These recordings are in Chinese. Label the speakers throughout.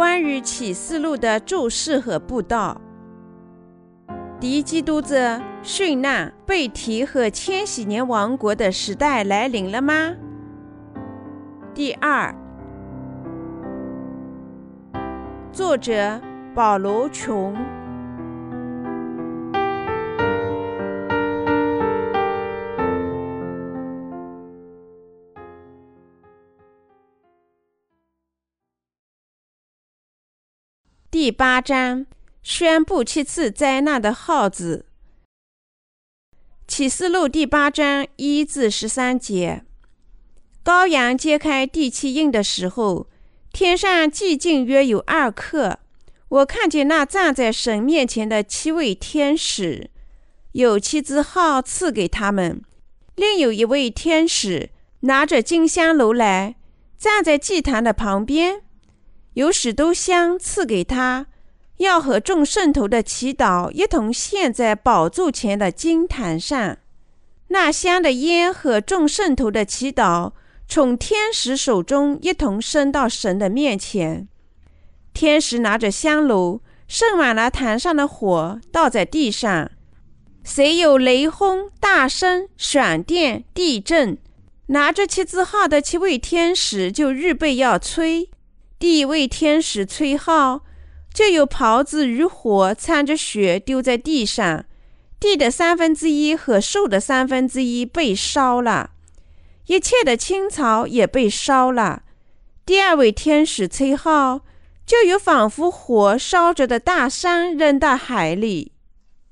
Speaker 1: 关于启示录的注释和布道。敌基督者殉难、被提和千禧年王国的时代来临了吗？第二，作者保罗·琼。第八章宣布七次灾难的号子。启示录第八章一至十三节：羔羊揭开第七印的时候，天上寂静约有二刻。我看见那站在神面前的七位天使，有七只号赐给他们。另有一位天使拿着金香炉来，站在祭坛的旁边。有许多香赐给他，要和众圣徒的祈祷一同献在宝座前的金坛上。那香的烟和众圣徒的祈祷从天使手中一同升到神的面前。天使拿着香炉，盛满了坛上的火，倒在地上。谁有雷轰、大声、闪电、地震，拿着七字号的七位天使就预备要吹。第一位天使吹号，就有袍子与火掺着血丢在地上，地的三分之一和树的三分之一被烧了，一切的青草也被烧了。第二位天使吹号，就有仿佛火烧着的大山扔到海里，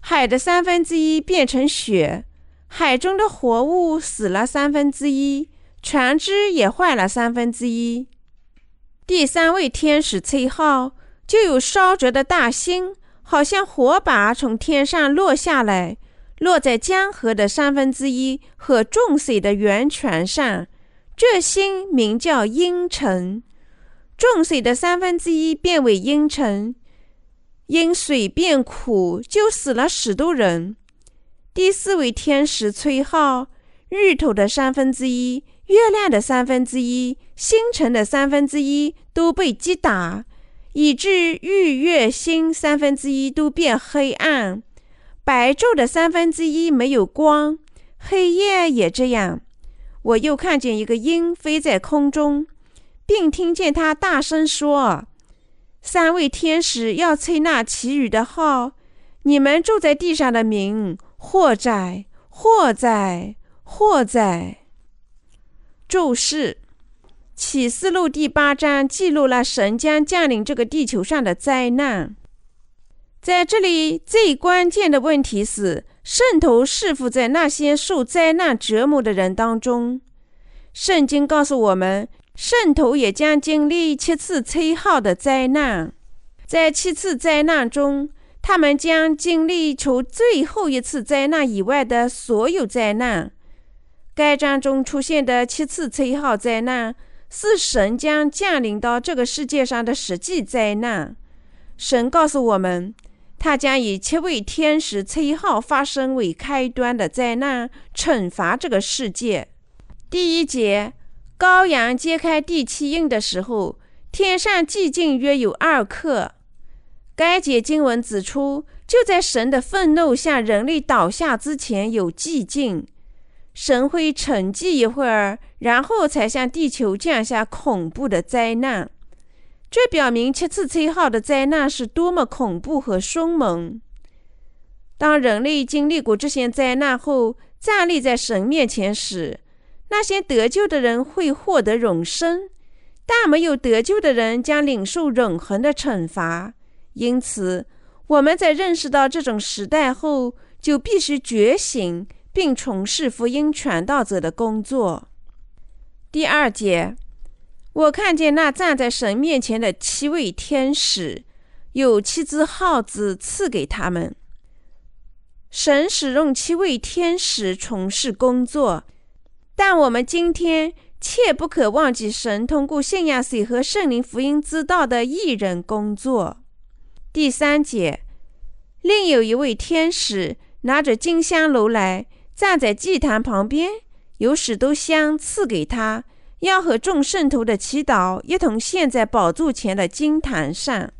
Speaker 1: 海的三分之一变成血，海中的活物死了三分之一，船只也坏了三分之一。第三位天使吹号，就有烧着的大星，好像火把从天上落下来，落在江河的三分之一和众水的源泉上。这星名叫阴沉，众水的三分之一变为阴沉，因水变苦，就死了许多人。第四位天使吹号，日头的三分之一。月亮的三分之一，星辰的三分之一都被击打，以致日月星三分之一都变黑暗，白昼的三分之一没有光，黑夜也这样。我又看见一个鹰飞在空中，并听见它大声说：“三位天使要吹那其余的号，你们住在地上的民，或在，或在，或在。”注释：启示录第八章记录了神将降临这个地球上的灾难。在这里，最关键的问题是：圣徒是否在那些受灾难折磨的人当中？圣经告诉我们，圣徒也将经历七次吹号的灾难。在七次灾难中，他们将经历除最后一次灾难以外的所有灾难。该章中出现的七次吹号灾难，是神将降临到这个世界上的实际灾难。神告诉我们，他将以七位天使吹号发生为开端的灾难，惩罚这个世界。第一节，羔羊揭开第七印的时候，天上寂静约有二刻。该节经文指出，就在神的愤怒向人类倒下之前，有寂静。神会沉寂一会儿，然后才向地球降下恐怖的灾难。这表明七次吹号的灾难是多么恐怖和凶猛。当人类经历过这些灾难后，站立在神面前时，那些得救的人会获得永生，但没有得救的人将领受永恒的惩罚。因此，我们在认识到这种时代后，就必须觉醒。并从事福音传道者的工作。第二节，我看见那站在神面前的七位天使，有七只号子赐给他们。神使用七位天使从事工作，但我们今天切不可忘记神通过信仰水和圣灵福音之道的艺人工作。第三节，另有一位天使拿着金香炉来。站在祭坛旁边，有许多香赐给他，要和众圣徒的祈祷一同献在宝座前的金坛上。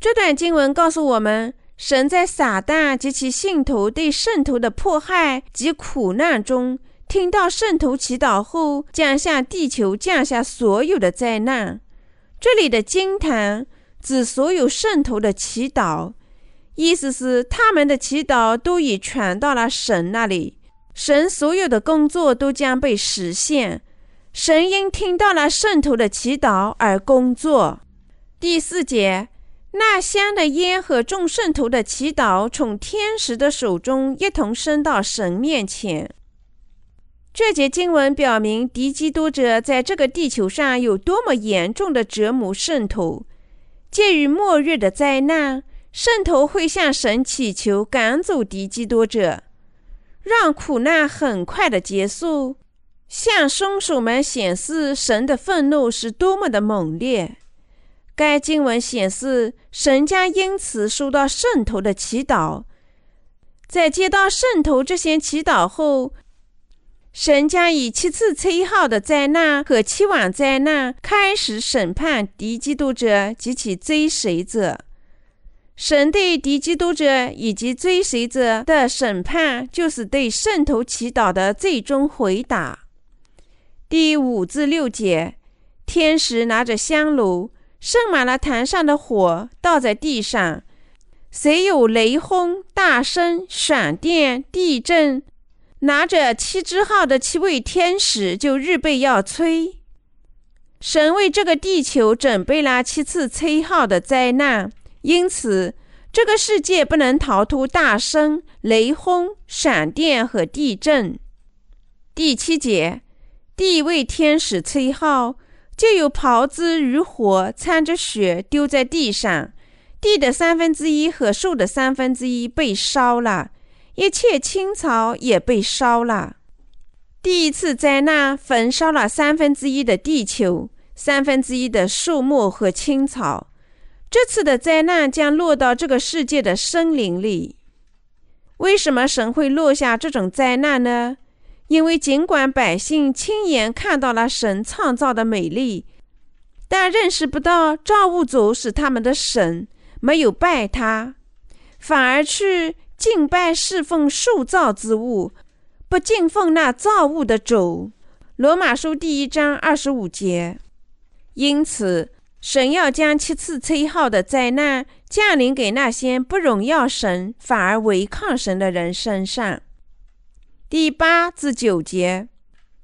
Speaker 1: 这段经文告诉我们，神在撒旦及其信徒对圣徒的迫害及苦难中，听到圣徒祈祷后，将向地球降下所有的灾难。这里的金坛指所有圣徒的祈祷，意思是他们的祈祷都已传到了神那里，神所有的工作都将被实现。神因听到了圣徒的祈祷而工作。第四节，那香的烟和众圣徒的祈祷从天使的手中一同升到神面前。这节经文表明，敌基督者在这个地球上有多么严重的折磨圣徒。介于末日的灾难，圣徒会向神祈求赶走敌基督者，让苦难很快的结束，向凶手们显示神的愤怒是多么的猛烈。该经文显示，神将因此收到圣徒的祈祷。在接到圣徒这些祈祷后，神将以七次吹号的灾难和七晚灾难开始审判敌基督者及其追随者。神对敌基督者以及追随者的审判，就是对圣徒祈祷的最终回答。第五至六节，天使拿着香炉，盛满了坛上的火，倒在地上。谁有雷轰、大声、闪电、地震？拿着七支号的七位天使就预备要吹。神为这个地球准备了七次吹号的灾难，因此这个世界不能逃脱大声、雷轰、闪电和地震。第七节，第一位天使吹号，就有袍子与火掺着血丢在地上，地的三分之一和树的三分之一被烧了。一切青草也被烧了。第一次灾难焚烧了三分之一的地球，三分之一的树木和青草。这次的灾难将落到这个世界的森林里。为什么神会落下这种灾难呢？因为尽管百姓亲眼看到了神创造的美丽，但认识不到造物主是他们的神，没有拜他，反而去。敬拜侍奉受造之物，不敬奉那造物的主。罗马书第一章二十五节。因此，神要将七次吹号的灾难降临给那些不荣耀神、反而违抗神的人身上。第八至九节，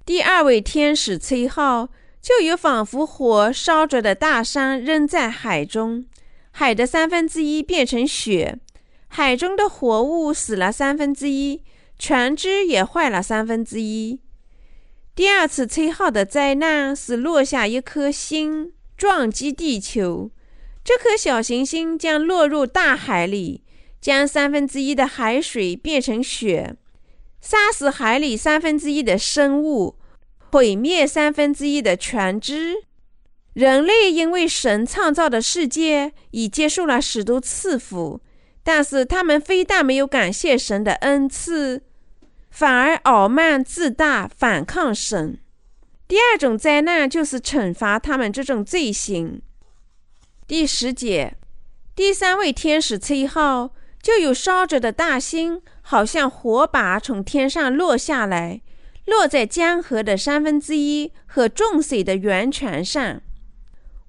Speaker 1: 第二位天使吹号，就有仿佛火烧着的大山扔在海中，海的三分之一变成雪。海中的活物死了三分之一，船只也坏了三分之一。第二次吹号的灾难是落下一颗星撞击地球，这颗小行星将落入大海里，将三分之一的海水变成雪，杀死海里三分之一的生物，毁灭三分之一的船只。人类因为神创造的世界已接受了许多赐福。但是他们非但没有感谢神的恩赐，反而傲慢自大，反抗神。第二种灾难就是惩罚他们这种罪行。第十节，第三位天使吹号，就有烧着的大星，好像火把从天上落下来，落在江河的三分之一和众水的源泉上。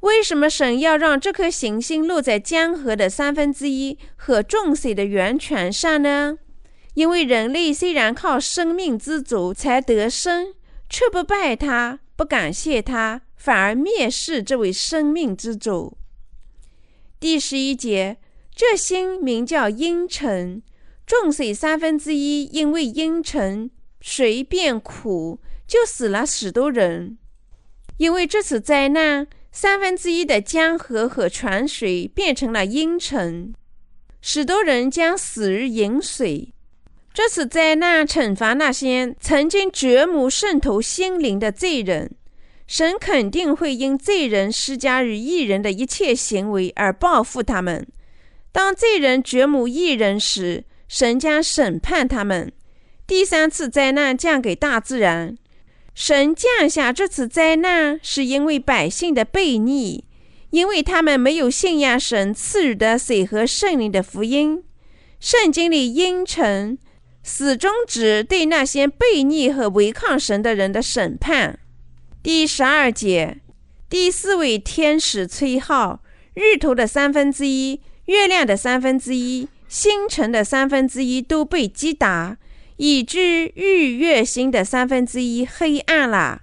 Speaker 1: 为什么神要让这颗行星落在江河的三分之一和众水的源泉上呢？因为人类虽然靠生命之主才得生，却不拜他，不感谢他，反而蔑视这位生命之主。第十一节，这星名叫阴沉，众水三分之一因为阴沉，水变苦，就死了许多人。因为这次灾难。三分之一的江河和泉水变成了阴沉，许多人将死于饮水。这次灾难惩罚那些曾经折磨圣徒心灵的罪人，神肯定会因罪人施加于异人的一切行为而报复他们。当罪人折磨异人时，神将审判他们。第三次灾难降给大自然。神降下这次灾难，是因为百姓的悖逆，因为他们没有信仰神赐予的水和圣灵的福音。圣经里阴沉，始终指对那些悖逆和违抗神的人的审判。第十二节，第四位天使吹号，日头的三分之一、月亮的三分之一、星辰的三分之一都被击打。以致日月星的三分之一黑暗了，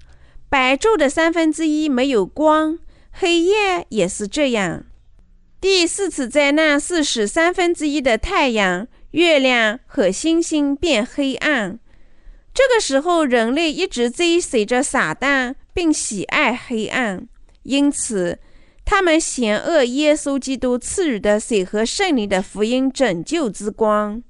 Speaker 1: 白昼的三分之一没有光，黑夜也是这样。第四次灾难是使三分之一的太阳、月亮和星星变黑暗。这个时候，人类一直追随着撒旦，并喜爱黑暗，因此他们嫌恶耶稣基督赐予的水和圣灵的福音拯救之光，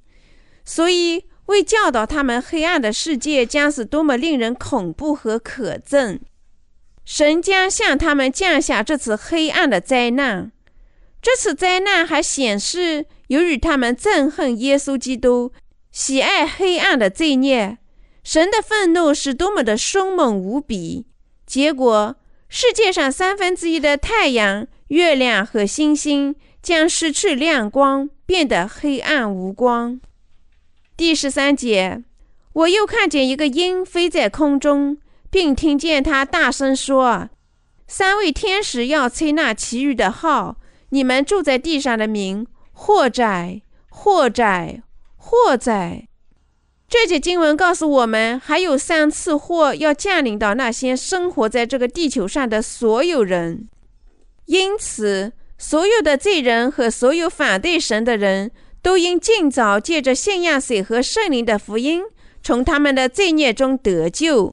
Speaker 1: 所以。为教导他们黑暗的世界将是多么令人恐怖和可憎，神将向他们降下这次黑暗的灾难。这次灾难还显示，由于他们憎恨耶稣基督，喜爱黑暗的罪孽，神的愤怒是多么的凶猛无比。结果，世界上三分之一的太阳、月亮和星星将失去亮光，变得黑暗无光。第十三节，我又看见一个鹰飞在空中，并听见他大声说：“三位天使要吹那其余的号，你们住在地上的民，或在，或在，或在。”这节经文告诉我们，还有三次祸要降临到那些生活在这个地球上的所有人。因此，所有的罪人和所有反对神的人。都应尽早借着信仰水和圣灵的福音，从他们的罪孽中得救。